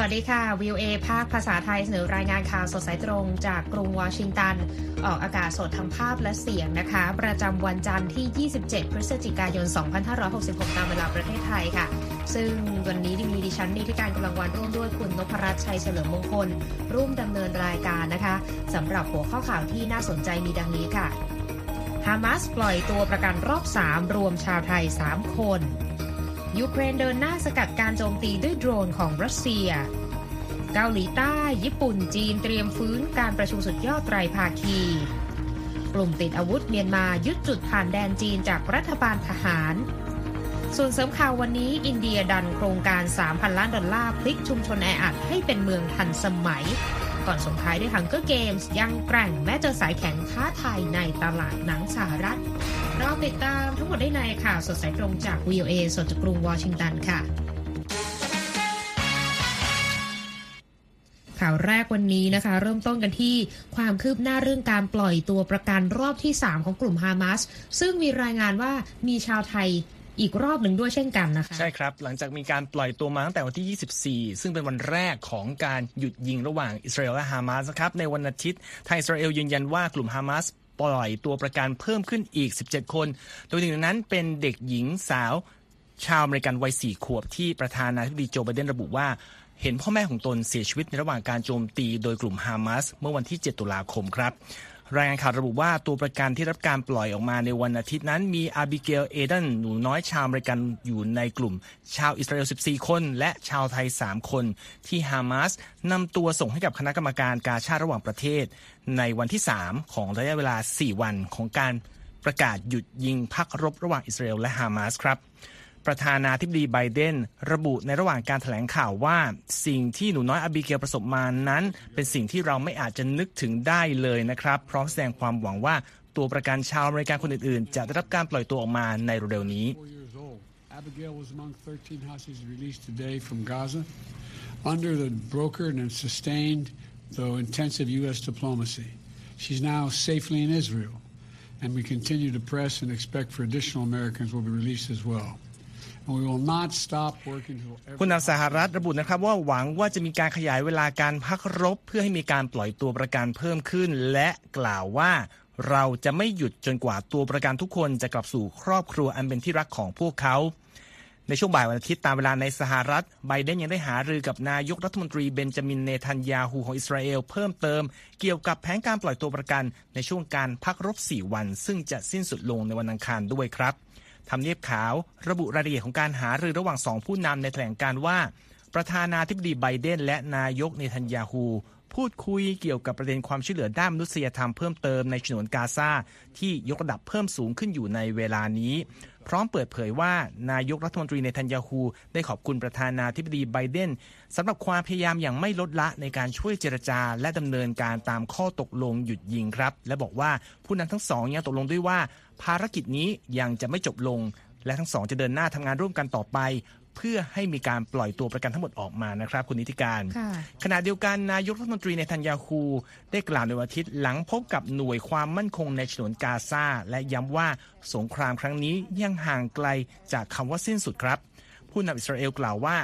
วัสดีค่ะ VOA ภาคภาษาไทยเสนอรายงานข่าวสดสายตรงจากกรุงวอชิงตัน ออกอากาศสดทั้งภาพและเสียงนะคะ ประจำวันจันทร์ที่ 27 พฤศจิกายน 2566 ตามเวลาประเทศไทยค่ะ ซึ่งวันนี้มีดิฉันนิติการกำลังวันร่วมด้วยคุณนพรัตน์ชัยเฉลิมมงคล ร่วมดำเนินรายการนะคะสำหรับหัวข้อข่าวที่น่าสนใจมีดังนี้ค่ะฮามาสปล่อยตัวประกันรอบ 3 รวมชาวไทย 3 คน ยูเครนเดินหน้าสกัดการโจมตีด้วยโดรนของรัสเซีย เกาหลีใต้ ญี่ปุ่น จีนเตรียมฟื้นการประชุมสุดยอดไตรภาคี กลุ่มติดอาวุธเมียนมายึดจุดผ่านแดนจีนจากรัฐบาลทหาร ส่วนเสริมข่าววันนี้อินเดียดันโครงการ 3,000 ล้านดอลลาร์พลิกชุมชนแออัดให้เป็นเมืองทันสมัย ก่อนส่งท้ายด้วยฮังเกอร์เกมส์ยังแกร่งแม้เจอสายแข็งท้าทายในตลาดหนังสหรัฐเราติดตามทั้งหมดได้ในข่าวสดสายตรงจาก VOA สดจากกรุงวอชิงตันค่ะข่าวแรกวันนี้นะคะ เริ่มต้นกันที่ความคืบหน้าเรื่องการปล่อยตัวประกันรอบที่ 3 ของกลุ่มฮามาสซึ่งมีรายงานว่ามีชาวไทย อีกรอบหนึ่งด้วยเช่นกันนะคะ ใช่ครับ หลังจากมีการปล่อยตัวมาตั้งแต่วันที่ 24 ซึ่งเป็นวันแรกของการหยุดยิงระหว่างอิสราเอลและฮามาสครับในวันอาทิตย์ทางอิสราเอลยืนยันว่ากลุ่มฮามาสปล่อยตัวประกันเพิ่มขึ้นอีก 17 คน โดยหนึ่งในนั้นเป็นเด็กหญิงสาว ชาวอเมริกันวัย 4 ขวบที่ประธานาธิบดีโจไบเดนระบุว่าเห็นพ่อแม่ของตนเสียชีวิตในระหว่างการโจมตีโดยกลุ่มฮามาสเมื่อวันที่ 7 ตุลาคมครับ รายงานข่าวระบุว่าตัวประกันที่รับการปล่อยออกมาในวันอาทิตย์นั้น มีอาบิเกลเอเดนหนูน้อยชาวอเมริกันอยู่ในกลุ่ม ชาวอิสราเอล 14 คน และชาวไทย 3 คน ที่ฮามาสนำตัวส่งให้กับคณะกรรมการการชาติระหว่างประเทศ ในวันที่ 3 ของระยะเวลา 4 วันของการประกาศหยุดยิงพักรบระหว่างอิสราเอลและฮามาสครับ ประธานาธิบดีไบเดนระบุในระหว่างการแถลงข่าวว่า สิ่งที่หนูน้อยอบิเกลประสบมานั้น เป็นสิ่งที่เราไม่อาจจะนึกถึงได้เลยนะครับ พร้อมแสดงความหวังว่าตัวประกันชาวอเมริกันคนอื่นๆ จะได้รับการปล่อยตัวออกมาในเร็วๆนี้ Abigail was among 13 hostages released today from Gaza under the brokered and sustained, though intensive U.S. diplomacy. She's now safely in Israel, and we continue to press and expect for additional Americans will be released as well. ผู้นำสหรัฐระบุนะครับว่าหวังว่าจะมีการขยายเวลาการพักรบ เพื่อให้มีการปล่อยตัวประกันเพิ่มขึ้น และกล่าวว่าเราจะไม่หยุดจนกว่าตัวประกันทุกคนจะกลับสู่ครอบครัวอันเป็นที่รักของพวกเขาในช่วงบ่ายวันอาทิตย์ตามเวลาในสหรัฐ ไบเดนยังได้หารือกับนายกรัฐมนตรีเบนจามินเนทันยาฮูของอิสราเอลเพิ่มเติม เกี่ยวกับแผนการปล่อยตัวประกันในช่วงการพักรบ 4 วัน ซึ่งจะสิ้นสุดลงในวันอังคารด้วยครับ ทำเนียบขาว ระบุรายละเอียดของการหารือระหว่างสองผู้นำในแถลงการว่า ประธานาธิบดีไบเดน และนายกเนทันยาฮูพูดคุยเกี่ยวกับประเด็นความช่วยเหลือด้านมนุษยธรรมเพิ่มเติมในฉนวนกาซาที่ยกระดับเพิ่มสูงขึ้นอยู่ในเวลานี้ พร้อมเปิดเผยว่านายกรัฐมนตรีเนทันยาฮูได้ขอบคุณประธานาธิบดีไบเดนสำหรับความพยายามอย่างไม่ลดละในการช่วยเจรจา และดำเนินการตามข้อตกลงหยุดยิงครับ และบอกว่าผู้นำทั้งสองยังตกลงด้วยว่า ภารกิจนี้ยังจะไม่จบลง และทั้งสองจะเดินหน้าทำงานร่วมกันต่อไป เพื่อให้มีการปล่อยตัวประกันทั้งหมดออกมานะครับ คุณนิติการ ขณะเดียวกันนายกรัฐมนตรีในทันยาคูได้กล่าวในวันอาทิตย์หลังพบกับหน่วยความมั่นคงในฉนวนกาซาและย้ำว่าสงครามครั้งนี้ยังห่างไกลจากคำว่าสิ้นสุดครับ ผู้นำอิสราเอลกล่าวว่า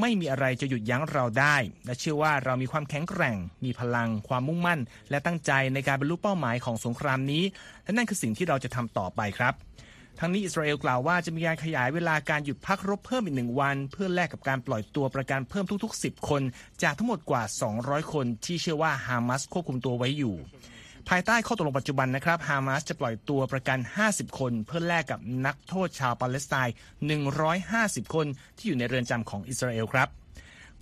ไม่มีอะไรจะหยุดยั้งเราได้ และเชื่อว่าเรามีความแข็งแกร่ง มีพลัง ความมุ่งมั่น และตั้งใจในการบรรลุเป้าหมายของสงครามนี้ และนั่นคือสิ่งที่เราจะทำต่อไปครับ ทั้งนี้อิสราเอลกล่าวว่าจะมีการขยายเวลาการหยุดพักรบเพิ่มอีกหนึ่งวัน เพื่อแลกกับการปล่อยตัวประกันเพิ่มทุก ๆ 10 คน จากทั้งหมดกว่า 200 คนที่เชื่อว่าฮามาสควบคุมตัวไว้อยู่ ภายใต้ข้อตกลงปัจจุบันนะครับฮามาสจะปล่อยตัวประกัน 50 คน เพื่อแลกกับนักโทษชาวปาเลสไตน์150 คนที่อยู่ในเรือนจำของอิสราเอลครับ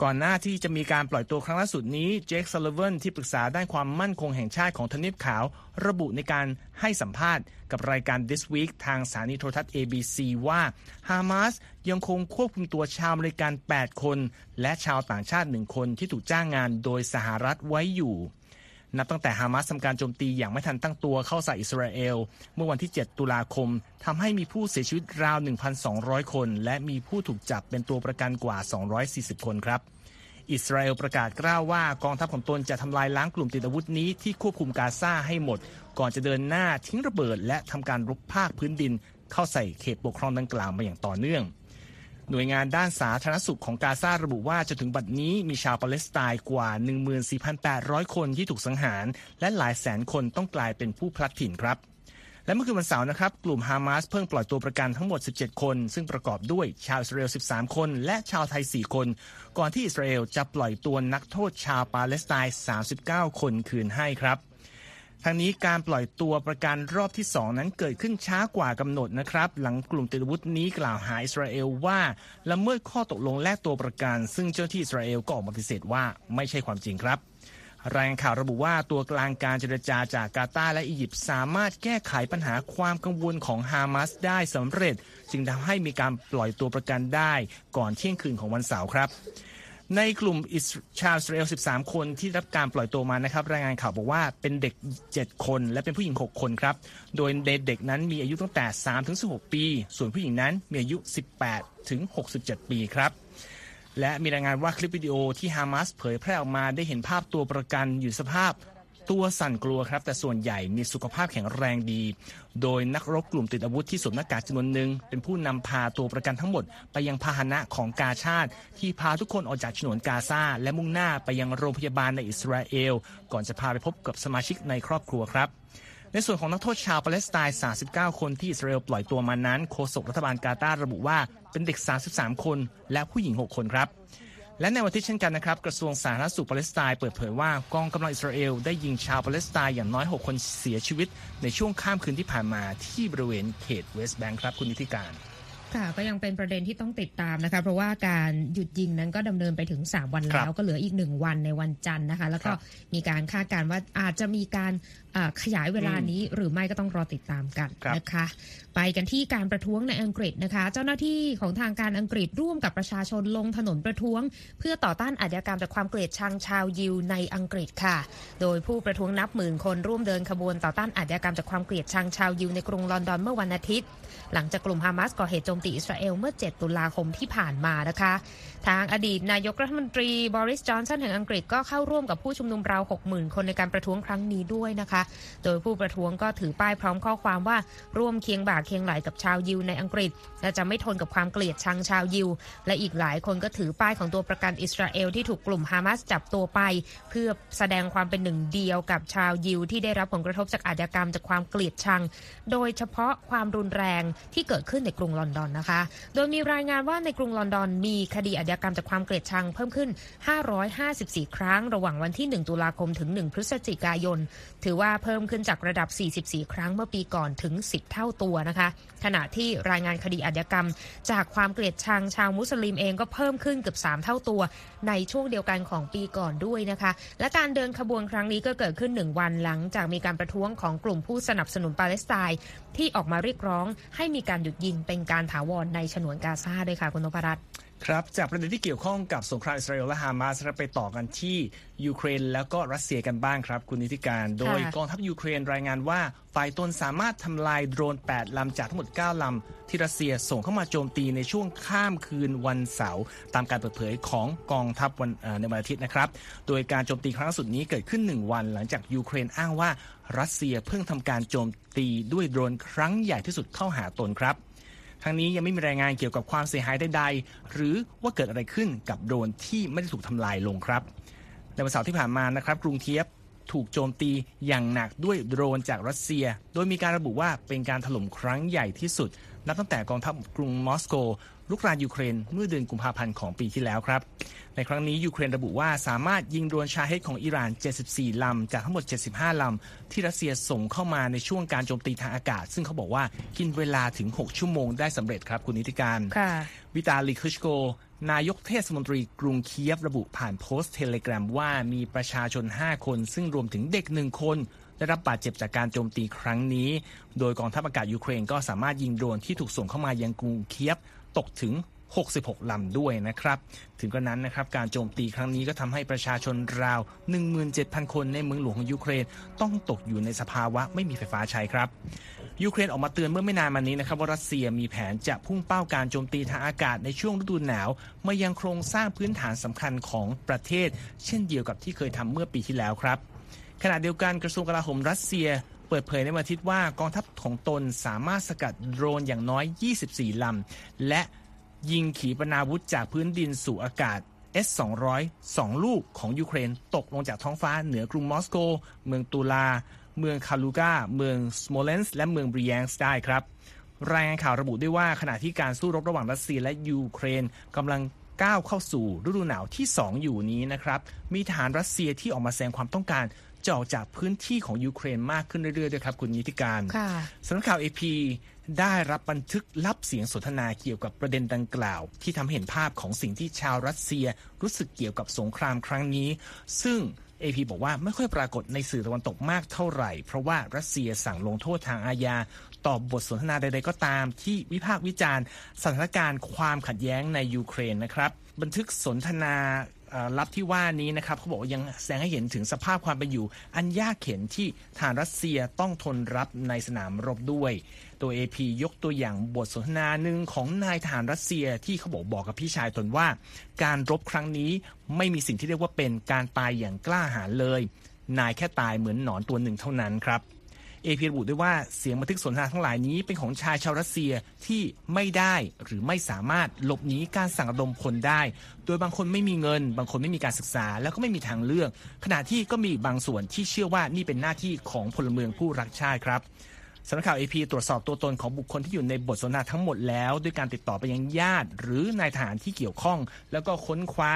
ก่อนหน้าที่จะมีการปล่อยตัวครั้งล่าสุดนี้เจคซัลลิแวนที่ปรึกษาด้านความมั่นคงแห่งชาติของทำเนียบขาว ระบุในการให้สัมภาษณ์กับรายการ This Week ทางสถานีโทรทัศน์ ABC ว่าฮามาสยังคงควบคุมตัวชาวอเมริกัน 8 คน และชาวต่างชาติหนึ่งคนที่ถูกจ้างงานโดยสหรัฐไว้อยู่ นับตั้งแต่ฮามาสทำการโจมตีอย่างไม่ทันตั้งตัวเข้าใส่อิสราเอล เมื่อวันที่ 7 ตุลาคมทำให้มีผู้เสียชีวิตราว 1,200 คน และมีผู้ถูกจับเป็นตัวประกันกว่า 240 คนครับอิสราเอลประกาศกล้าวว่ากองทัพของตนจะทำลายล้างกลุ่มติดอาวุธนี้ที่ควบคุมกาซาให้หมด ก่อนจะเดินหน้าทิ้งระเบิด และทำการรุกภาคพื้นดิน เข้าใส่เขตปกครองดังกล่าวมาอย่างต่อเนื่อง หน่วยงานด้านสาธารณสุขของกาซาระบุว่าจนถึงบัดนี้มีชาวปาเลสไตน์กว่า 14,800 คนที่ถูกสังหาร และหลายแสนคนต้องกลายเป็นผู้พลัดถิ่นครับและเมื่อคืนวันเสาร์นะครับ กลุ่มฮามาสเพิ่งปล่อยตัวประกันทั้งหมด 17 คน ซึ่งประกอบด้วยชาวอิสราเอล 13 คน และชาวไทย 4 คน ก่อนที่อิสราเอลจะปล่อยตัวนักโทษชาวปาเลสไตน์ 39 คนคืนให้ครับ ทางนี้การปล่อยตัวประกันรอบที่ 2 นั้นเกิดขึ้นช้ากว่ากำหนดนะครับ หลังกลุ่มติดอาวุธนี้กล่าวหาอิสราเอลว่าละเมิดข้อตกลงแลกตัวประกัน ซึ่งเจ้าที่อิสราเอลก็ออกมาปฏิเสธว่าไม่ใช่ความจริงครับรายงานข่าวระบุว่าตัวกลางการเจรจาจากกาตาร์และอียิปต์สามารถแก้ไขปัญหาความกังวลของฮามาสได้สำเร็จ จึงทำให้มีการปล่อยตัวประกันได้ก่อนเที่ยงคืนของวันเสาร์ครับ ในกลุ่มชาวอิสราเอล 13 คนที่รับการปล่อยตัวมานะครับ รายงานข่าวบอกว่าเป็นเด็ก 7 คน และเป็นผู้หญิง 6 คนครับ โดยเด็กนั้นมีอายุตั้งแต่ 3 ถึง 16 ปี ส่วนผู้หญิงนั้นมีอายุ 18 ถึง 67 ปีครับ และมีรายงานว่าคลิปวิดีโอที่ฮามาสเผยแพร่ออกมาได้เห็นภาพตัวประกันอยู่สภาพ ตัวสั่นกลัวครับ แต่ส่วนใหญ่มีสุขภาพแข็งแรงดี โดยนักรบกลุ่มติดอาวุธที่สวมหน้ากากจำนวนหนึ่งเป็นผู้นำพาตัวประกันทั้งหมด ไปยังพาหนะของกาชาด ที่พาทุกคนออกจากฉนวนกาซาและมุ่งหน้าไปยังโรงพยาบาลในอิสราเอล ก่อนจะพาไปพบกับสมาชิกในครอบครัวครับในส่วนของนักโทษชาวปาเลสไตน์ 39 คนที่อิสราเอลปล่อยตัวมานั้น โฆษกรัฐบาลกาตาร์ระบุว่าเป็นเด็ก 33 คน และผู้หญิง 6 คนครับ และในวันอาทิตย์เช่นกันนะครับกระทรวงสาธารณสุขปาเลสไตน์เปิดเผยว่ากองกำลังอิสราเอลได้ยิงชาวปาเลสไตน์อย่างน้อย 6 คนเสียชีวิต ในช่วงข้ามคืนที่ผ่านมาที่บริเวณเขตเวสต์แบงค์ครับคุณนิติการค่ะก็ยังเป็นประเด็นที่ต้องติดตามนะคะ เพราะว่าการหยุดยิงนั้นก็ดำเนินไปถึง 3 วันแล้ว ก็เหลืออีกหนึ่งวันในวันจันทร์นะคะ แล้วก็มีการคาดการณ์ว่าอาจจะมีการขยายเวลานี้หรือไม่ก็ต้องรอติดตามกันนะคะ ไปกันที่การประท้วงในอังกฤษนะคะ เจ้าหน้าที่ของทางการอังกฤษร่วมกับประชาชนลงถนนประท้วง เพื่อต่อต้านอาชญากรรมจากความเกลียดชังชาวยิวในอังกฤษค่ะ โดยผู้ประท้วงนับหมื่นคนร่วมเดินขบวนต่อต้านอาชญากรรมจากความเกลียดชังชาวยิวในกรุงลอนดอนเมื่อวันอาทิตย์ หลังจากกลุ่มฮามาสก่อเหตุโจมตีอิสราเอลเมื่อ 7 ตุลาคมที่ผ่านมานะคะ ทางอดีตนายกรัฐมนตรีบริสจอนสันแห่งอังกฤษก็เข้าร่วมกับผู้ชุมนุมราว 60,000 คนในการประท้วงครั้งนี้ด้วยนะคะโดยผู้ประท้วงก็ถือป้ายพร้อมข้อความว่าร่วมเคียงบ่าเคียงไหลกับชาวยิวในอังกฤษ และจะไม่ทนกับความเกลียดชังชาวยิว และอีกหลายคนก็ถือป้ายของตัวประกันอิสราเอลที่ถูกกลุ่มฮามาสจับตัวไป เพื่อแสดงความเป็นหนึ่งเดียวกับชาวยิว ที่ได้รับผลกระทบจากอาชญากรรมจากความเกลียดชัง โดยเฉพาะความรุนแรงที่เกิดขึ้นในกรุงลอนดอนนะคะ โดยมีรายงานว่าในกรุงลอนดอนมีคดีอาชญากรรมจากความเกลียดชังเพิ่มขึ้น 554 ครั้ง ระหว่างวันที่ 1 ตุลาคมถึง 1 พฤศจิกายน ถือว่าเพิ่มขึ้นจากระดับ 44 ครั้งเมื่อปีก่อนถึง 10 เท่าตัวนะคะ ขณะที่รายงานคดีอาชญากรรม จากความเกลียดชังชาวมุสลิมเองก็เพิ่มขึ้นเกือบ 3 เท่าตัว ในช่วงเดียวกันของปีก่อนด้วยนะคะ และการเดินขบวนครั้งนี้ก็เกิดขึ้น 1 วันหลังจากมีการประท้วงของกลุ่มผู้สนับสนุนปาเลสไตน์ที่ออกมาเรียกร้องให้มีการหยุดยิงเป็นการถาวรในฉนวนกาซาด้วยค่ะคุณนพรัตน์ ครับจากประเด็นที่เกี่ยวข้องกับสงครามอิสราเอลและฮามาสไปต่อกันที่ยูเครนแล้วก็รัสเซียกันบ้างครับ คุณนิติการ โดยกองทัพยูเครนรายงานว่า ฝ่ายตนสามารถทำลายโดรน 8 ลำจากทั้งหมด 9 ลำ ที่รัสเซียส่งเข้ามาโจมตีในช่วงข้ามคืนวันเสาร์ตามการเปิดเผยของกองทัพวันในวันอาทิตย์นะครับ โดยการโจมตีครั้งล่าสุดนี้เกิดขึ้น 1 วัน หลังจากยูเครนอ้างว่ารัสเซียเพิ่งทำการโจมตีด้วยโดรนครั้งใหญ่ที่สุดเข้าหาตนครับ ทั้งนี้ยังไม่มีรายงานเกี่ยวกับความเสียหายใดๆ หรือว่าเกิดอะไรขึ้นกับโดรนที่ไม่ได้ถูกทำลายลงครับ ในวันเสาร์ที่ผ่านมานะครับ กรุงเคียฟถูกโจมตีอย่างหนักด้วยโดรนจากรัสเซีย โดยมีการระบุว่าเป็นการถล่มครั้งใหญ่ที่สุด นับตั้งแต่กองทัพกรุงมอสโก รุกรานยูเครนเมื่อเดือนกุมภาพันธ์ของปีที่แล้วครับ ในครั้งนี้ยูเครนระบุว่าสามารถยิงโดรนชาเฮดของอิหร่าน 74 ลำ จากทั้งหมด 75 ลำ ที่รัสเซียส่งเข้ามาในช่วงการโจมตีทางอากาศ ซึ่งเขาบอกว่ากินเวลาถึง 6 ชั่วโมงได้สำเร็จครับคุณนิติการวิตาลีคลิตช์โกนายกเทศมนตรีกรุงเคียฟระบุผ่านโพสต์เทเลกรามว่ามีประชาชน 5 คน ซึ่งรวมถึงเด็กหนึ่งคน ได้รับบาดเจ็บจากการโจมตีครั้งนี้ โดยกองทัพอากาศยูเครนก็สามารถยิงโดรนที่ถูกส่งเข้ามายังกรุงเคียฟ ตกถึง 66 ลำด้วยนะครับ ถึงกระนั้นนะครับ การโจมตีครั้งนี้ก็ทำให้ประชาชนราว 17,000 คนในเมืองหลวงของยูเครน ต้องตกอยู่ในสภาวะไม่มีไฟฟ้าใช้ครับยูเครนออกมาเตือนเมื่อไม่นานมานี้นะครับว่ารัสเซียมีแผนจะพุ่งเป้าการโจมตีทางอากาศในช่วงฤดูหนาว มายังโครงสร้างพื้นฐานสำคัญของประเทศ เช่นเดียวกับที่เคยทำเมื่อปีที่แล้วครับ ขณะเดียวกันกระทรวงกลาโหมรัสเซีย เปิดเผยในวันอาทิตย์ว่ากองทัพของตนสามารถสกัดโดรนอย่างน้อย 24 ลำ และยิงขีปนาวุธจากพื้นดินสู่อากาศ S-200 2 ลูกของยูเครนตกลงจากท้องฟ้าเหนือกรุงมอสโก เมืองตูลา เมืองคาลูกา เมืองสโมเลนสก์และเมืองบรียันสก์ได้ครับ รายงานข่าวระบุด้วยว่าขณะที่การสู้รบระหว่างรัสเซียและยูเครนกำลังก้าวเข้าสู่ฤดูหนาวที่ 2 อยู่นี้นะครับ มีทหารรัสเซียที่ออกมาแสดงความต้องการ จะออกจากพื้นที่ของยูเครนมากขึ้นเรื่อยๆด้วยครับคุณนิติการสำนักข่าว AP ได้รับบันทึกลับเสียงสนทนาเกี่ยวกับประเด็นดังกล่าว ที่ทำเห็นภาพของสิ่งที่ชาวรัสเซียรู้สึกเกี่ยวกับสงครามครั้งนี้ ซึ่ง AP บอกว่าไม่ค่อยปรากฏในสื่อตะวันตกมากเท่าไหร่ เพราะว่ารัสเซียสั่งลงโทษทางอาญาต่อบทสนทนาใดๆก็ตาม ที่วิพากษ์วิจารณ์ สถานการณ์ความขัดแย้งในยูเครนนะครับ บันทึกสนทนา ลับที่ว่านี้นะครับเขาบอกว่ายังแสดงให้เห็นถึงสภาพความเป็นอยู่ อันยากเข็นที่ทางรัสเซียต้องทนรับในสนามรบด้วย ตัว AP ยกตัวอย่างบทสนทนาหนึ่งของนายทหารรัสเซียที่เขาบอกบอกกับพี่ชายตนว่า การรบครั้งนี้ไม่มีสิ่งที่เรียกว่าเป็นการตายอย่างกล้าหาญเลย นายแค่ตายเหมือนหนอนตัวหนึ่งเท่านั้นครับ เอพีระบุด้วยว่าเสียงบันทึกสนทนาทั้งหลายนี้เป็นของชายชาวรัสเซียที่ไม่ได้หรือไม่สามารถหลบหนีการสั่งระดมคนได้ โดยบางคนไม่มีเงิน บางคนไม่มีการศึกษา แล้วก็ไม่มีทางเลือก ขณะที่ก็มีบางส่วนที่เชื่อว่านี่เป็นหน้าที่ของพลเมืองผู้รักชาติครับสำนักข่าว AP ตรวจสอบตัวตนของบุคคลที่อยู่ในบทสนทนาทั้งหมดแล้ว ด้วยการติดต่อไปยังญาติ หรือนายทหารที่เกี่ยวข้อง แล้วก็ค้นคว้า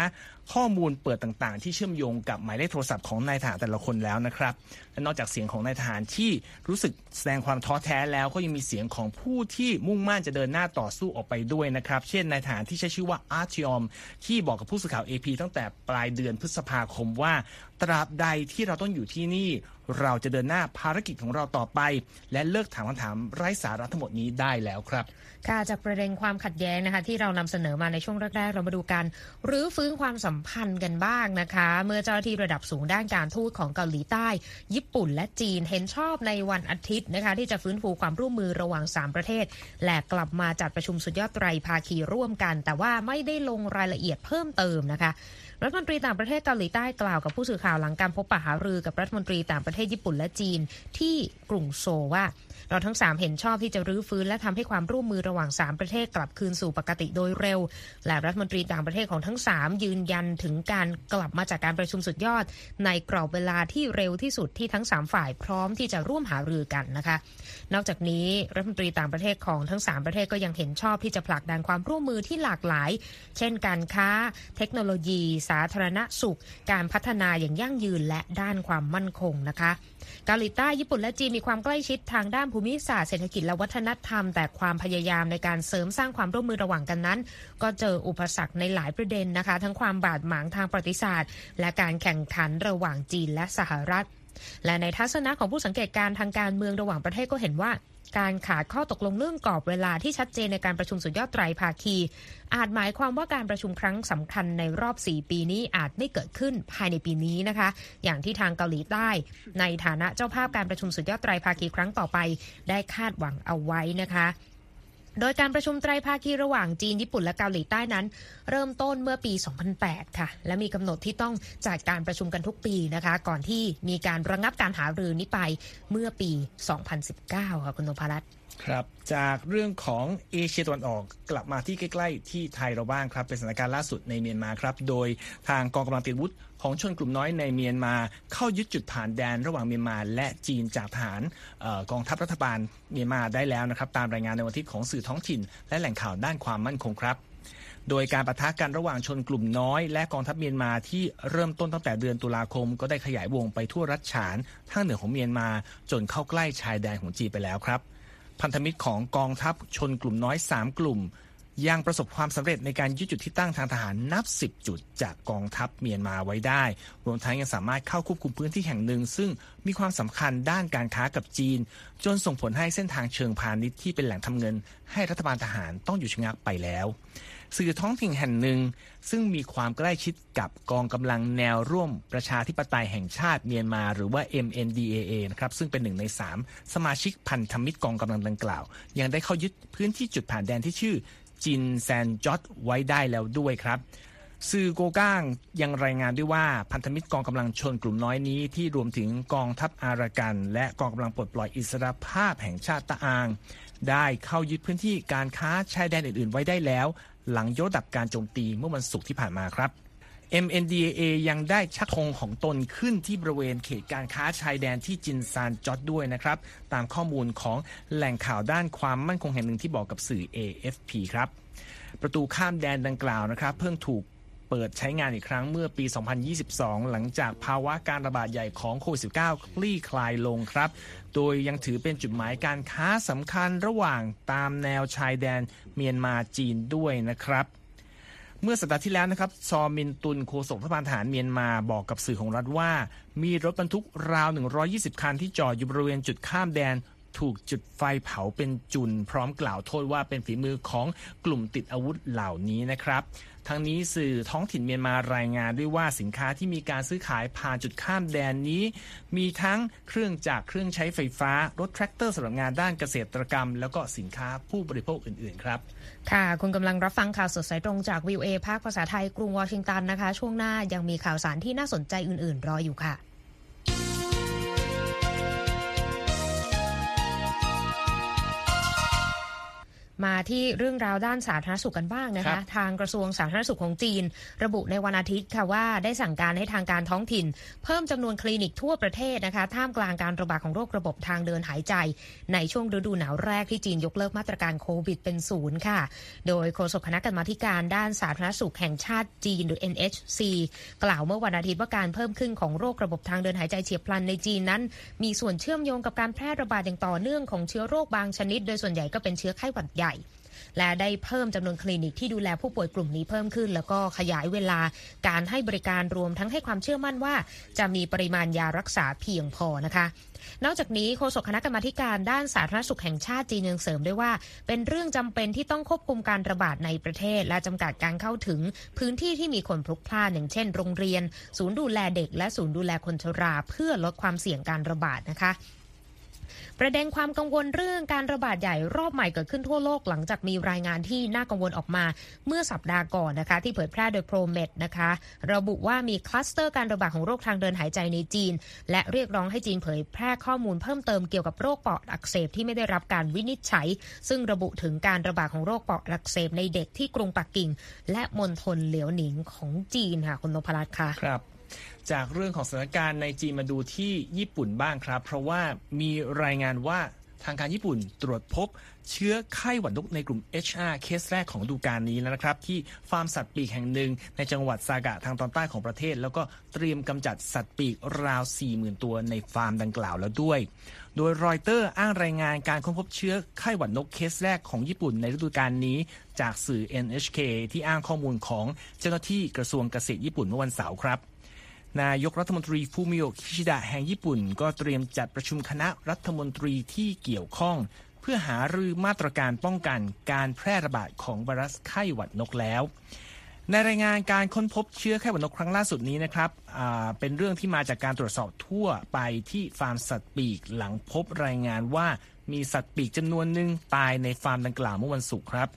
ข้อมูลเปิดต่างๆ ที่เชื่อมโยงกับหมายเลขโทรศัพท์ของนายทหารแต่ละคนแล้วนะครับและนอกจากเสียงของนายทหารที่รู้สึกแสดงความท้อแท้แล้วก็ยังมีเสียงของผู้ที่มุ่งมั่นจะเดินหน้าต่อสู้ออกไปด้วยนะครับ เช่นนายทหารที่ใช้ชื่อว่าอาร์ติออมที่บอกกับผู้สื่อข่าว AP ตั้งแต่ปลายเดือนพฤษภาคมว่า ตราบใดที่เราต้องอยู่ที่นี่ เราจะเดินหน้าภารกิจของเราต่อไป และเลิกถามคำถามไร้สาระทั้งหมดนี้ได้แล้วครับค่ะจากประเด็นความขัดแย้งนะคะที่เรานำเสนอมาในช่วงแรกๆเรามาดูกันรื้อฟื้นความสัมพันธ์กันบ้างนะคะ เมื่อเจ้าหน้าที่ระดับสูงด้านการทูตของเกาหลีใต้ ญี่ปุ่นและจีนเห็นชอบในวันอาทิตย์นะคะ ที่จะฟื้นฟูความร่วมมือระหว่าง 3 ประเทศ และกลับมาจัดประชุมสุดยอดไตรภาคีร่วมกัน แต่ว่าไม่ได้ลงรายละเอียดเพิ่มเติมนะคะรัฐมนตรีต่างประเทศเกาหลีใต้กล่าวกับผู้สื่อข่าวหลังการพบปะหารือกับรัฐมนตรีต่างประเทศญี่ปุ่นและจีนที่กรุงโซว่า เราทั้ง 3 เห็นชอบที่จะรื้อฟื้นและทำให้ความร่วมมือระหว่าง 3 ประเทศกลับคืนสู่ปกติโดยเร็ว และรัฐมนตรีต่างประเทศของทั้ง 3 ยืนยันถึงการกลับมาจากการประชุมสุดยอด ในกรอบเวลาที่เร็วที่สุดที่ทั้ง 3 ฝ่ายพร้อมที่จะร่วมหารือกันนะคะ นอกจากนี้รัฐมนตรีต่างประเทศของทั้ง 3 ประเทศก็ยังเห็นชอบที่จะผลักดันความร่วมมือที่หลากหลาย เช่น การค้า เทคโนโลยี สาธารณสุข การพัฒนาอย่างยั่งยืนและด้านความมั่นคงนะคะ เกาหลีใต้ญี่ปุ่นและจีนมีความใกล้ชิดทางด้านภูมิศาสตร์เศรษฐกิจและวัฒนธรรม แต่ความพยายามในการเสริมสร้างความร่วมมือระหว่างกันนั้น ก็เจออุปสรรคในหลายประเด็นนะคะ ทั้งความบาดหมางทางประวัติศาสตร์ และการแข่งขันระหว่างจีนและสหรัฐ และในทัศนะของผู้สังเกตการทางการเมืองระหว่างประเทศก็เห็นว่า การขาดข้อตกลงเรื่องกรอบเวลาที่ชัดเจนในการประชุมสุดยอดไตรภาคี อาจหมายความว่าการประชุมครั้งสำคัญในรอบ 4 ปีนี้อาจไม่เกิดขึ้นภายในปีนี้นะคะ อย่างที่ทางเกาหลีใต้ ในฐานะเจ้าภาพการประชุมสุดยอดไตรภาคีครั้งต่อไป ได้คาดหวังเอาไว้นะคะ โดยการประชุมไตรภาคีระหว่างจีน ญี่ปุ่นและเกาหลีใต้นั้น เริ่มต้นเมื่อปี 2008 ค่ะ และมีกำหนดที่ต้องจัดการประชุมกันทุกปีนะคะ ก่อนที่มีการระงับการหารือนี้ไปเมื่อปี 2019 ค่ะคุณนพรัตน์ ครับจากเรื่องของเอเชียตะวันออกกลับมาที่ใกล้ ๆ ที่ไทยเราบ้างครับ เป็นสถานการณ์ล่าสุดในเมียนมาครับ โดยทางกองกำลังติดวุฒิของชนกลุ่มน้อยในเมียนมาเข้ายึดจุดผ่านแดนระหว่างเมียนมา และจีนจากฐานกองทัพรัฐบาลเมียนมาได้แล้วนะครับ ตามรายงานในวันที่ของสื่อท้องถิ่น และแหล่งข่าวด้านความมั่นคงครับโดยการประทะกันระหว่างชนกลุ่มน้อย และกองทัพเมียนมาที่เริ่มต้นตั้งแต่เดือนตุลาคม ก็ได้ขยายวงไปทั่วรัฐฉานทางเหนือของเมียนมา จนเข้าใกล้ชายแดนของจีนไปแล้วครับ พันธมิตรของกองทัพชนกลุ่มน้อย 3 กลุ่ม ยังประสบความสำเร็จในการยึดจุดที่ตั้งทางทหารนับ 10 จุดจากกองทัพเมียนมาไว้ได้ รวมทั้งยังสามารถเข้าควบคุมพื้นที่แห่งหนึ่ง ซึ่งมีความสำคัญด้านการค้ากับจีน จนส่งผลให้เส้นทางเชิงพาณิชย์ที่เป็นแหล่งทำเงิน ให้รัฐบาลทหารต้องอยู่ชะงักไปแล้ว สื่อท้องถิ่นแห่งหนึ่ง ซึ่งมีความใกล้ชิดกับกองกำลังแนวร่วมประชาธิปไตยแห่งชาติเมียนมา หรือว่า MNDAA นะครับซึ่งเป็นหนึ่งใน 3 สมาชิกพันธมิตรกองกำลังดังกล่าว ยังได้เข้ายึดพื้นที่จุดผ่านแดนที่ชื่อจินแซนจอตไว้ได้แล้วด้วยครับสื่อโกก้างยังรายงานด้วยว่าพันธมิตรกองกำลังชนกลุ่มน้อยนี้ที่รวมถึงกองทัพอารากัน และกองกำลังปลดปล่อยอิสรภาพแห่งชาติตะอาง ได้เข้ายึดพื้นที่การค้าชายแดนอื่นๆ ไว้ได้แล้ว หลังยกดับการโจมตีเมื่อวันศุกร์ที่ผ่านมาครับ MNDAA ยังได้ชักธงของตนขึ้นที่บริเวณเขตการค้าชายแดนที่จินซานจอดด้วยนะครับ ตามข้อมูลของแหล่งข่าวด้านความมั่นคงแห่งหนึ่งที่บอกกับสื่อ AFP ครับ ประตูข้ามแดนดังกล่าวนะครับ เพิ่งถูก เปิดใช้งานอีกครั้งเมื่อปี 2022 หลังจากภาวะการระบาดใหญ่ของโควิด -19 คลี่คลายลงครับ โดยยังถือเป็นจุดหมายการค้าสำคัญระหว่างตามแนวชายแดนเมียนมาจีนด้วยนะครับเมื่อสัปดาห์ที่แล้วนะครับ ซอมินตุนโฆษกรัฐบาลทหารเมียนมาบอกกับสื่อของรัฐว่า มีรถบรรทุกราว 120 คันที่จอดอยู่บริเวณจุดข้ามแดน ถูกจุดไฟเผาเป็นจุน พร้อมกล่าวโทษว่าเป็นฝีมือของกลุ่มติดอาวุธเหล่านี้นะครับทั้งนี้สื่อท้องถิ่นเมียนมารายงานด้วยว่าสินค้าที่มีการซื้อขายผ่านจุดข้ามแดนนี้ มีทั้งเครื่องจากเครื่องใช้ไฟฟ้า รถแทรกเตอร์สำหรับงานด้านเกษตรกรรม แล้วก็สินค้าผู้บริโภคอื่น ๆ ครับ ค่ะ คุณกำลังรับฟังข่าวสดสายตรงจากวิวเอภาคภาษาไทยกรุงวอชิงตันนะคะ ช่วงหน้ายังมีข่าวสารที่น่าสนใจอื่น ๆ รออยู่ค่ะ มาที่เรื่องราวด้านสาธารณสุขกันบ้างนะครัคะบทางกระทรวงสาธารณสุขของจีน ระบุในวันอาทิตย์ค่ะว่าได้สั่งการให้ทางการท้องถิ่น เพิ่มจำนวนคลินิกทั่วประเทศนะคะ ท่ามกลางการระบาดของโรคระบบทางเดินหายใจ ในช่วงฤดูหนาวแรกที่จีนยกเลิกมาตรการโควิดเป็นศูนย์ค่ะ โดยโฆษกคณะกรรมาธิการด้านสาธารณสุขแห่งชาติจีนหรือ NHC กล่าวเมื่อวันอาทิตย์ว่าการเพิ่มขึ้นของโรคระบบทางเดินหายใจเฉียบพลันในจีนนั้น มีส่วนเชื่อมโยงกับการแพร่ระบาดอย่างต่อเนื่องของเชื้อโรคบางชนิด โดยส่วนใหญ่ก็เป็นเชื้อไข้หวัดใหญ่และได้เพิ่มจำนวนคลินิกที่ดูแลผู้ป่วยกลุ่มนี้เพิ่มขึ้น แล้วก็ขยายเวลาการให้บริการรวมทั้งให้ความเชื่อมั่นว่า จะมีปริมาณยารักษาเพียงพอนะคะนอกจากนี้โฆษกคณะกรรมาธิการด้านสาธารณสุขแห่งชาติจีนยังเสริมด้วยว่า เป็นเรื่องจำเป็นที่ต้องควบคุมการระบาดในประเทศ และจำกัดการเข้าถึง พื้นที่ที่มีคนพลุกพล่านอย่างเช่น โรงเรียน ศูนย์ดูแลเด็ก และศูนย์ดูแลคนชรา เพื่อลดความเสี่ยงการระบาดนะคะ ประเด็นความกังวลเรื่องการระบาดใหญ่รอบใหม่เกิดขึ้นทั่วโลกหลังจากมีรายงานที่น่ากังวลออกมาเมื่อสัปดาห์ก่อนนะคะ ที่เผยแพร่โดย ProMED นะคะ ระบุว่ามีคลัสเตอร์การระบาดของโรคทางเดินหายใจในจีน และเรียกร้องให้จีนเผยแพร่ข้อมูลเพิ่มเติมเกี่ยวกับโรคปอดอักเสบที่ไม่ได้รับการวินิจฉัย ซึ่งระบุถึงการระบาดของโรคปอดอักเสบในเด็กที่กรุงปักกิ่ง และมณฑลเหลียวหนิงของจีนค่ะคุณนพรัตน์ค่ะครับ จากเรื่องของสถานการณ์ในจีนมาดูที่ญี่ปุ่นบ้างครับ เพราะว่ามีรายงานว่าทางการญี่ปุ่นตรวจพบเชื้อไข้หวัดนกในกลุ่ม HR เคสแรกของฤดูกาลนี้แล้วนะครับ ที่ฟาร์มสัตว์ปีกแห่งหนึ่งในจังหวัดซากะทางตอนใต้ของประเทศ แล้วก็เตรียมกำจัดสัตว์ปีกราว 40,000 ตัวในฟาร์มดังกล่าวแล้วด้วย โดยรอยเตอร์อ้างรายงานการค้นพบเชื้อไข้หวัดนกเคสแรกของญี่ปุ่นในฤดูกาลนี้ จากสื่อ NHK ที่อ้างข้อมูลของเจ้าหน้าที่กระทรวงเกษตรญี่ปุ่นเมื่อวันเสาร์ครับ นายกรัฐมนตรีฟูมิโอคิชิดะแห่งญี่ปุ่น ก็เตรียมจัดประชุมคณะรัฐมนตรีที่เกี่ยวข้อง เพื่อหารือมาตรการป้องกันการแพร่ระบาดของไวรัสไข้หวัดนกแล้ว ในรายงานการค้นพบเชื้อไข้หวัดนกครั้งล่าสุดนี้นะครับเป็นเรื่องที่มาจากการตรวจสอบทั่วไปที่ฟาร์มสัตว์ปีกหลังพบรายงานว่ามีสัตว์ปีกจำนวนหนึ่งตายในฟาร์มดังกล่าวเมื่อวันศุกร์ครับ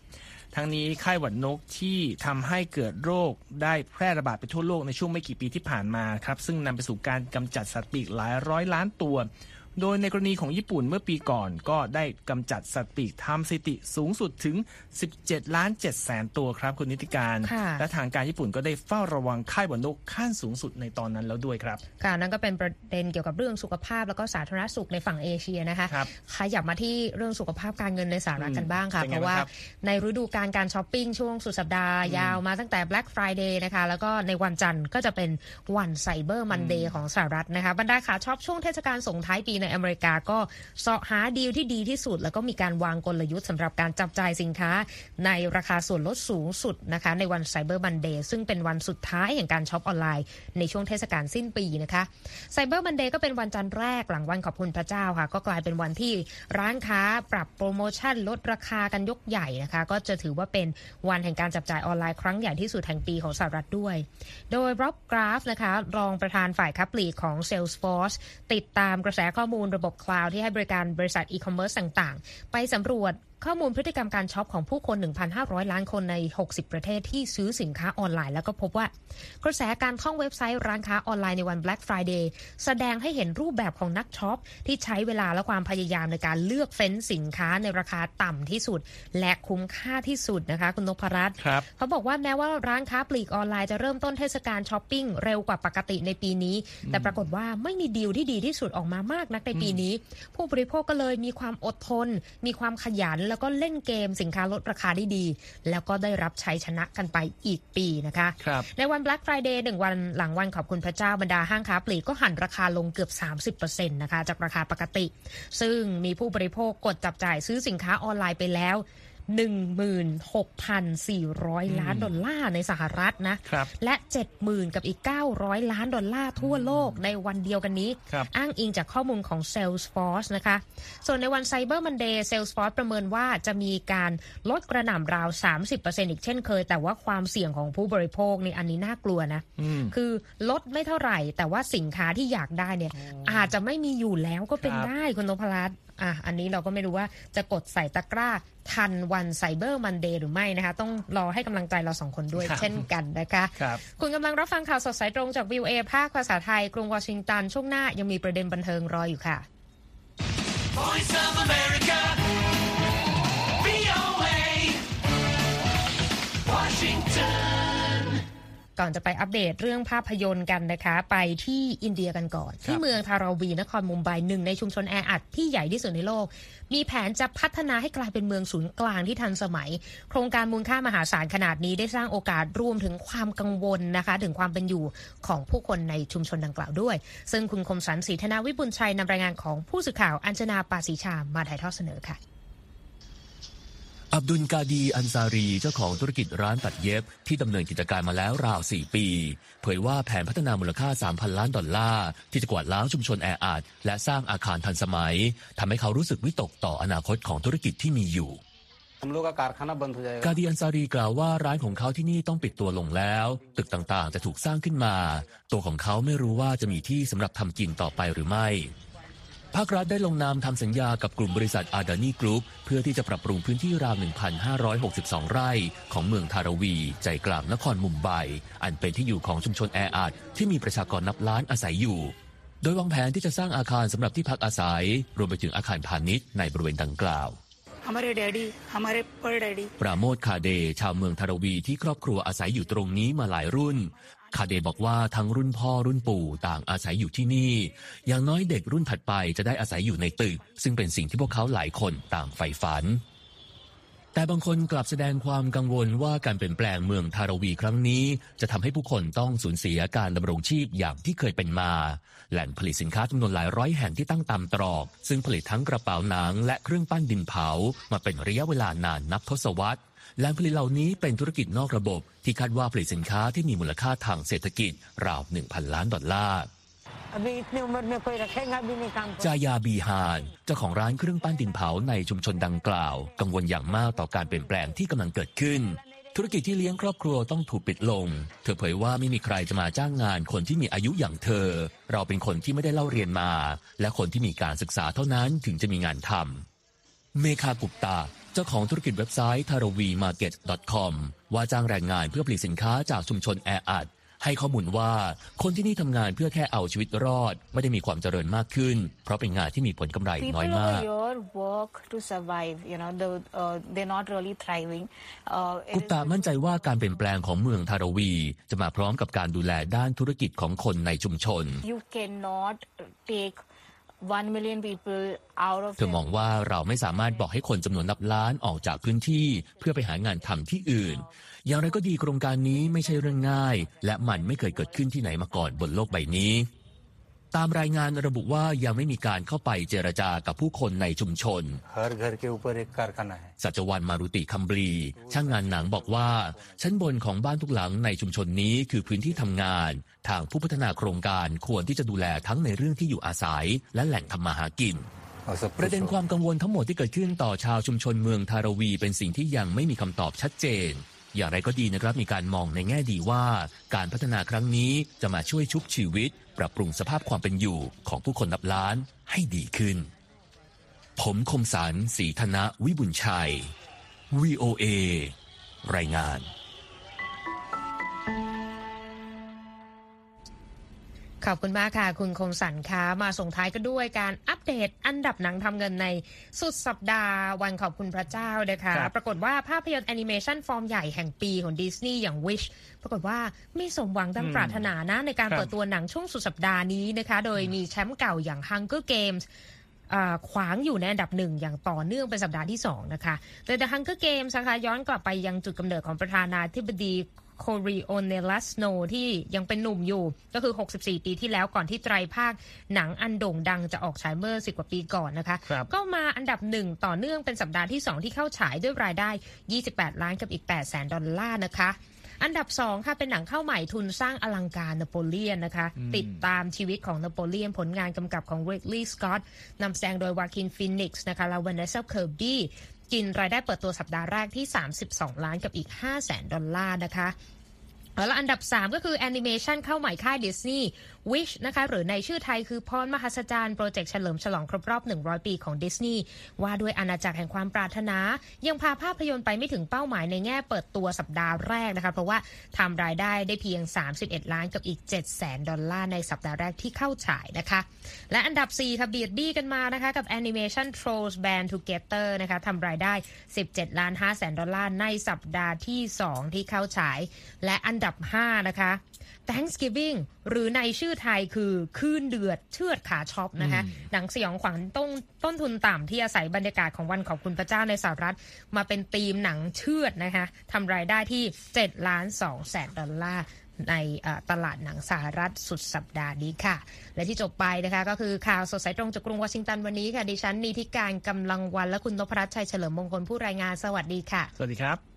ทั้งนี้ไข้หวัดนกที่ทำให้เกิดโรคได้แพร่ระบาดไปทั่วโลกในช่วงไม่กี่ปีที่ผ่านมาครับซึ่งนำไปสู่การกำจัดสัตว์ปีกหลายร้อยล้านตัว โดยในกรณีของญี่ปุ่นเมื่อปีก่อนก็ได้กำจัดสัตว์ปีกทำสถิติสูงสุดถึง 17 ล้าน7แสนตัวครับคุณนิติการค่ะและทางการญี่ปุ่นก็ได้เฝ้าระวังไข้หวัดนกขั้นสูงสุดในตอนนั้นแล้วด้วยครับค่ะนั่นก็เป็นประเด็นเกี่ยวกับเรื่องสุขภาพแล้วก็สาธารณสุขในฝั่งเอเชียนะคะครับขยับมาที่เรื่องสุขภาพการเงินในสหรัฐอืมกันบ้างค่ะเป็นเพไงราะว่าบ้างครับในฤดูการการช้อปปิ้งช่วงสุดสัปดาห์ ยาวมาตั้งแต่ Black Friday นะคะแล้วก็ในวันจันทร์ก็จะเป็นวัน Cyber Monday ของสหรัฐนะคะบรรดาขาช็อปช่วงเทศกาลส่งท้ายปีในอเมริกาก็เสาะหาดีลที่ดีที่สุด แล้วก็มีการวางกลยุทธ์สำหรับการจับจ่ายสินค้า ในราคาส่วนลดสูงสุดนะคะในวัน Cyber Monday ซึ่งเป็นวันสุดท้ายแห่งการช็อปออนไลน์ในช่วงเทศกาลสิ้นปีนะคะCyber Monday ก็เป็นวันจันทร์แรกหลังวันขอบคุณพระเจ้าค่ะ ก็กลายเป็นวันที่ร้านค้าปรับโปรโมชั่นลดราคากันยกใหญ่นะคะ ก็จะถือว่าเป็นวันแห่งการจับจ่ายออนไลน์ครั้งใหญ่ที่สุดแห่งปีของสหรัฐด้วย โดย Rob Graf นะคะรองประธานฝ่ายค้าปลีกของ Salesforce ติดตามกระแสข้อมูลูลระบบคลาวด์ที่ให้บริการบริษัทอีคอมเมิร์ซต่างๆ ไปสำรวจ ข้อมูลพฤติกรรมการช็อปของผู้คน 1,500 ล้านคนใน 60 ประเทศที่ซื้อสินค้าออนไลน์แล้วก็พบว่า กระแสการท่องเว็บไซต์ร้านค้าออนไลน์ในวัน Black Friday แสดงให้เห็นรูปแบบของนักช็อป ที่ใช้เวลาและความพยายามในการเลือกเฟ้นสินค้าในราคาต่ำที่สุด และคุ้มค่าที่สุดนะคะ คุณนพรัตน์ครับเขาบอกว่าแม้ว่าร้านค้าปลีกออนไลน์จะเริ่มต้นเทศกาลช้อปปิ้งเร็วกว่าปกติในปีนี้ แต่ปรากฏว่าไม่มีดีลที่ดีที่สุดออกมามากนักในปีนี้ ผู้บริโภคก็เลยมีความอดทน มีความขยันแล้วก็เล่นเกมสินค้าลดราคาได้ดี แล้วก็ได้รับชัยชนะกันไปอีกปีนะคะครับในวัน Black Friday หนึ่งวันหลังวันขอบคุณพระเจ้าบรรดาห้างค้าปลีกก็หันราคาลงเกือบ 30%นะคะจากราคาปกติ ซึ่งมีผู้บริโภคกดจับจ่ายซื้อสินค้าออนไลน์ไปแล้ว 16,400 ล้านดอลลาร์ในสหรัฐนะครับและ 70,000 กับอีก 900 ล้านดอลลาร์ทั่วโลกในวันเดียวกันนี้ครับอ้างอิงจากข้อมูลของ Salesforce นะคะ ส่วนในวัน Cyber Monday Salesforce ประเมินว่าจะมีการลดกระหน่ำราว 30%อีกเช่นเคย แต่ว่าความเสี่ยงของผู้บริโภคนี่อันนี้น่ากลัวนะอืมคือลดไม่เท่าไหร่ แต่ว่าสินค้าที่อยากได้เนี่ยอาจจะไม่มีอยู่แล้วก็เป็นครับได้คุณนพรัตน์ อะอันนี้เราก็ไม่รู้ว่าจะกดใส่ตะกร้าทันวันไซเบอร์มันเดย์หรือไม่นะคะ ต้องรอให้กำลังใจเราสองคนด้วยครับเช่นกันนะคะครับคุณกำลังรับฟังข่าวสดสายตรงจากวิวเอภาคภาษาไทย กรุงวอชิงตัน ช่วงหน้ายังมีประเด็นบันเทิงรออยู่ค่ะ Voice of America. ก่อนจะไปอัปเดตเรื่องภาพยนตร์กันนะคะ ไปที่อินเดียกันก่อน ที่เมืองทาราวีนครมุมไบหนึ่งในชุมชนแออัดที่ใหญ่ที่สุดในโลก มีแผนจะพัฒนาให้กลายเป็นเมืองศูนย์กลางที่ทันสมัย โครงการมูลค่ามหาศาลขนาดนี้ได้สร้างโอกาสรวมถึงความกังวลนะคะ ถึงความเป็นอยู่ของผู้คนในชุมชนดังกล่าวด้วย ซึ่งคุณคมสันศรีธนาวิบุญชัยนำรายงานของผู้สื่อข่าวอัญชนาปาสีชามาถ่ายทอดเสนอค่ะ อับดุลกาดีอันซารีเจ้าของธุรกิจร้านตัดเย็บ ที่ดำเนินกิจการมาแล้วราว 4 ปี เผยว่าแผนพัฒนามูลค่า 3,000 ล้านดอลลาร์ ที่จะกวาดล้างชุมชนแออัดและสร้างอาคารทันสมัยทำให้เขารู้สึกวิตกต่ออนาคตของธุรกิจที่มีอยู่กาดีอันซารีกล่าวว่าร้านของเขาที่นี่ต้องปิดตัวลงแล้ว ตึกต่างๆ จะถูกสร้างขึ้นมา ตัวของเขาไม่รู้ว่าจะมีที่สำหรับทำกินต่อไปหรือไม่ ภาครัฐได้ลงนามทำสัญญากับกลุ่มบริษัทอาดานีกรุ๊ปเพื่อที่จะปรับปรุงพื้นที่ราว 1,562 ไร่ ของเมืองธาราวี ใจกลางนครมุมไบ อันเป็นที่อยู่ของชุมชนแออัดที่มีประชากรนับล้านอาศัยอยู่ โดยวางแผนที่จะสร้างอาคารสำหรับที่พักอาศัย รวมไปถึงอาคารพาณิชย์ในบริเวณดังกล่าวปราโมทคาเดชาวเมืองทารวีที่ครอบครัวอาศัยอยู่ตรงนี้มาหลายรุ่น คาเดบอกว่าทั้งรุ่นพ่อรุ่นปู่ต่างอาศัยอยู่ที่นี่ อย่างน้อยเด็กรุ่นถัดไปจะได้อาศัยอยู่ในตึก ซึ่งเป็นสิ่งที่พวกเขาหลายคนต่างใฝ่ฝัน แต่บางคนกลับแสดงความกังวลว่าการเปลี่ยนแปลงเมืองทารวีครั้งนี้ จะทำให้ผู้คนต้องสูญเสียการดำรงชีพอย่างที่เคยเป็นมา แหล่งผลิตสินค้าจำนวนหลายร้อยแห่งที่ตั้งตามตรอก ซึ่งผลิตทั้งกระเป๋าหนัง และเครื่องปั้นดินเผามาเป็นระยะเวลานานนับทศวรรษ แหล่งผลิตเหล่านี้เป็นธุรกิจนอกระบบ ที่คาดว่าผลิตสินค้าที่มีมูลค่าทางเศรษฐกิจราว 1,000 ล้านดอลลาร์จายาบีฮานเจ้าของร้านเครื่องปั้นดินเผาในชุมชนดังกล่าว กังวลอย่างมากต่อการเปลี่ยนแปลงที่กำลังเกิดขึ้น ธุรกิจที่เลี้ยงครอบครัวต้องถูกปิดลง เธอเผยว่าไม่มีใครจะมาจ้างงานคนที่มีอายุอย่างเธอ เราเป็นคนที่ไม่ได้เล่าเรียนมา และคนที่มีการศึกษาเท่านั้นถึงจะมีงานทำเมคากุปตา จ้าของธุรกิจเว็บไซต์ taraweemarket.com ว่าจ้างแรงงานเพื่อผลิตสินค้าจากชุมชนแออัดให้ข้อมูลว่าคนที่นี่ทำงานเพื่อแค่เอาชีวิตรอด ไม่ได้มีความเจริญมากขึ้น เพราะเป็นงานที่มีผลกำไรน้อย people มาก over here work to survive you know the, uh, they're not really thriving uh, it กุป is ตามั่นใจว่าการเปลี่ยนแปลงของเมืองทารวี จะมาพร้อมกับการดูแลด้านธุรกิจของคนในชุมชน you cannot take เธอมองว่าเราไม่สามารถบอกให้คนจำนวนนับล้านออกจากพื้นที่เพื่อไปหางานทำที่อื่น อย่างไรก็ดีโครงการนี้ไม่ใช่เรื่องง่าย และมันไม่เคยเกิดขึ้นที่ไหนมาก่อนบนโลกใบนี้ ตามรายงานระบุว่ายังไม่มีการเข้าไปเจรจากับผู้คนในชุมชน สัจวันมารุติคัมบรี ช่างงานหนังบอกว่า ชั้นบนของบ้านทุกหลังในชุมชนนี้คือพื้นที่ทำงาน ทางผู้พัฒนาโครงการควรที่จะดูแลทั้งในเรื่องที่อยู่อาศัย และแหล่งทำมาหากินประเด็นความกังวลทั้งหมดที่เกิดขึ้นต่อชาวชุมชนเมืองทารวี เป็นสิ่งที่ยังไม่มีคำตอบชัดเจน อย่างไรก็ดีนะครับมีการมองในแง่ดีว่า การพัฒนาครั้งนี้จะมาช่วยชุบชีวิต ปรับปรุงสภาพความเป็นอยู่ของผู้คนนับล้านให้ดีขึ้น ผมคมสารสีธนะวิบุญชัย VOA รายงาน ขอบคุณมากค่ะ คุณคมสันคะมาส่งท้ายก็ด้วยการอัปเดตอันดับหนังทำเงินในสุดสัปดาห์วันขอบคุณพระเจ้านะคะครับปรากฏว่าภาพยนตร์แอนิเมชันฟอร์มใหญ่แห่งปีของดิสนีย์อย่าง Wish ปรากฏว่าไม่สมหวังดังอืมปรารถนานะในการครับเปิดตัวหนังช่วงสุดสัปดาห์นี้นะคะ โดยมีแชมป์เก่าอย่าง Hunger Games อ่าขวางอยู่ในอันดับหนึ่งอย่างต่อเนื่องเป็นสัปดาห์ที่ 2 นะคะ โดย The Hunger Games นะคะย้อนกลับไปยังจุดกำเนิดของประธานาธิบดี โคริโอเนลัสโนที่ยังเป็นหนุ่มอยู่ ก็คือ 64 ปีที่แล้วก่อนที่ไตรภาคหนังอันโด่งดังจะออกฉายเมื่อ10กว่าปีก่อนนะคะครับก็มาอันดับหนึ่งต่อเนื่องเป็นสัปดาห์ที่ 2 ที่เข้าฉายด้วยรายได้ 28 ล้านกับอีก 8 แสนดอลลาร์นะคะอันดับ2ค่ะเป็นหนังเข้าใหม่ทุนสร้างอลังการนโปเลียนนะคะ ติดตามชีวิตของนโปเลียนผลงานกำกับของ Ridley Scott นำแสดงโดยวาคีนฟีนิกซ์นะคะและวานเนสเซลเคอร์บี้ กินรายได้เปิดตัวสัปดาห์แรกที่ 32 ล้านกับอีก5แสนดอลลาร์นะคะ แล้วอันดับ 3 ก็คือแอนิเมชันเข้าใหม่ค่ายดิสนีย์ Wish นะคะหรือในชื่อไทยคือพรมหัศจรรย์โปรเจกต์เฉลิมฉลองครบรอบ 100 ปีของดิสนีย์ว่าด้วยอาณาจักรแห่งความปรารถนา ยังพาภาพยนตร์ไปไม่ถึงเป้าหมายในแง่เปิดตัวสัปดาห์แรกนะคะเพราะว่าทำรายได้ได้เพียง 31 ล้านกับอีก7แสนดอลลาร์ในสัปดาห์แรกที่เข้าฉายนะคะ และอันดับ4ค่ะเบียดบี้กันมานะคะกับแอนิเมชัน Trolls Band Together นะคะทำรายได้ 17 ล้าน5แสนดอลลาร์ในสัปดาห์ที่ 2 ที่เข้าฉาย และอันดับ5 นะคะ Thanksgiving หรือในชื่อไทยคือคืนเดือดเชือดขาช็อปนะคะหนังสยองขวัญต้นต้นทุนต่ำที่อาศัยบรรยากาศของวันขอบคุณพระเจ้าในสหรัฐ มาเป็นธีมหนังเชือดนะคะทำรายได้ที่7ล้าน2แสนดอลลาร์ในเอ่อตลาดหนังสหรัฐสุดสัปดาห์นี้ค่ะ และที่จบไปนะคะก็คือข่าวสดสายตรงจากกรุงวอชิงตันวันนี้ค่ะ ดิฉันนีทิการกำลังวันและคุณนพรัชชัยเฉลิมมงคลผู้รายงานสวัสดีค่ะ สวัสดีครับ